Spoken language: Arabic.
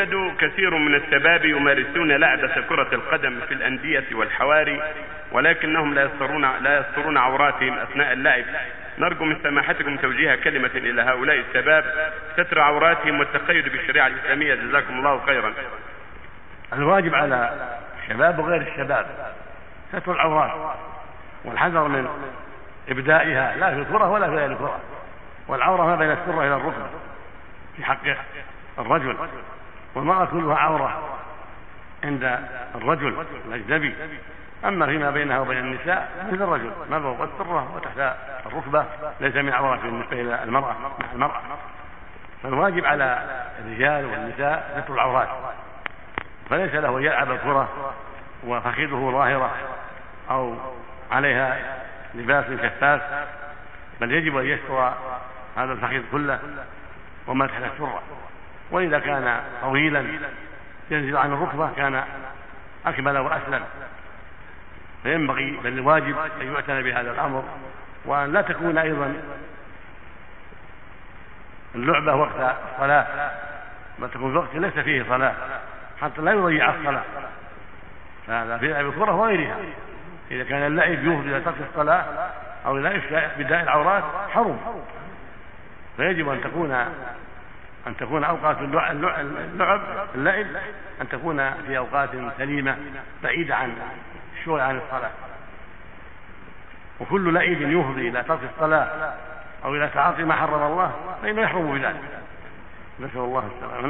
يوجد كثير من الشباب يمارسون لعبة كرة القدم في الأندية والحواري ولكنهم لا يسترون لا يسترون عوراتهم أثناء اللعب. نرجو من سماحتكم توجيه كلمة إلى هؤلاء الشباب. ستر عوراتهم والتقيد بالشريعة الإسلامية. جزاكم الله خيرا. الواجب على الشباب وغير الشباب ستر العورات والحذر من إبدائها لا في الكرة ولا في غير الكرة والعورة ما بين السرة إلى الركبة في حق الرجل. والمرأة كلها عورة عند الرجل الأجنبي. أما فيما بينها وبين النساء مثل الرجل ما فوق السرة وتحت الركبة ليس من عورة بالنسبة إلى المرأة مع المرأة. فالواجب على الرجال والنساء ستر العورات. فليس له أن يلعب الكرة وفخذه ظاهرة أو عليها لباس كفاف بل يجب أن يستر هذا الفخذ كله وما تحت السرة. وإذا كان طويلا ينزل عن الركبة كان أكمل وأسلم. فينبغي بل الواجب أن يعتنى بهذا الأمر وأن لا تكون أيضا اللعبة وقت الصلاة ما تكون في وقت ليس فيه صلاة حتى لا يضيع الصلاة. فهذا في لعب الكرة وغيرها. إذا كان اللعب يفضي إلى ترك الصلاة أو إلى إفشاء بداء العورات حرم. فيجب أن تكون أن تكون أوقات اللعب اللعب أن تكون في أوقات سليمة بعيدة عن الشغل عن الصلاة. وكل لعب يفضي إلى ترك الصلاة أو إلى تعاطي ما حرم الله فإنه يحرم بذلك. نسأل الله السلامة.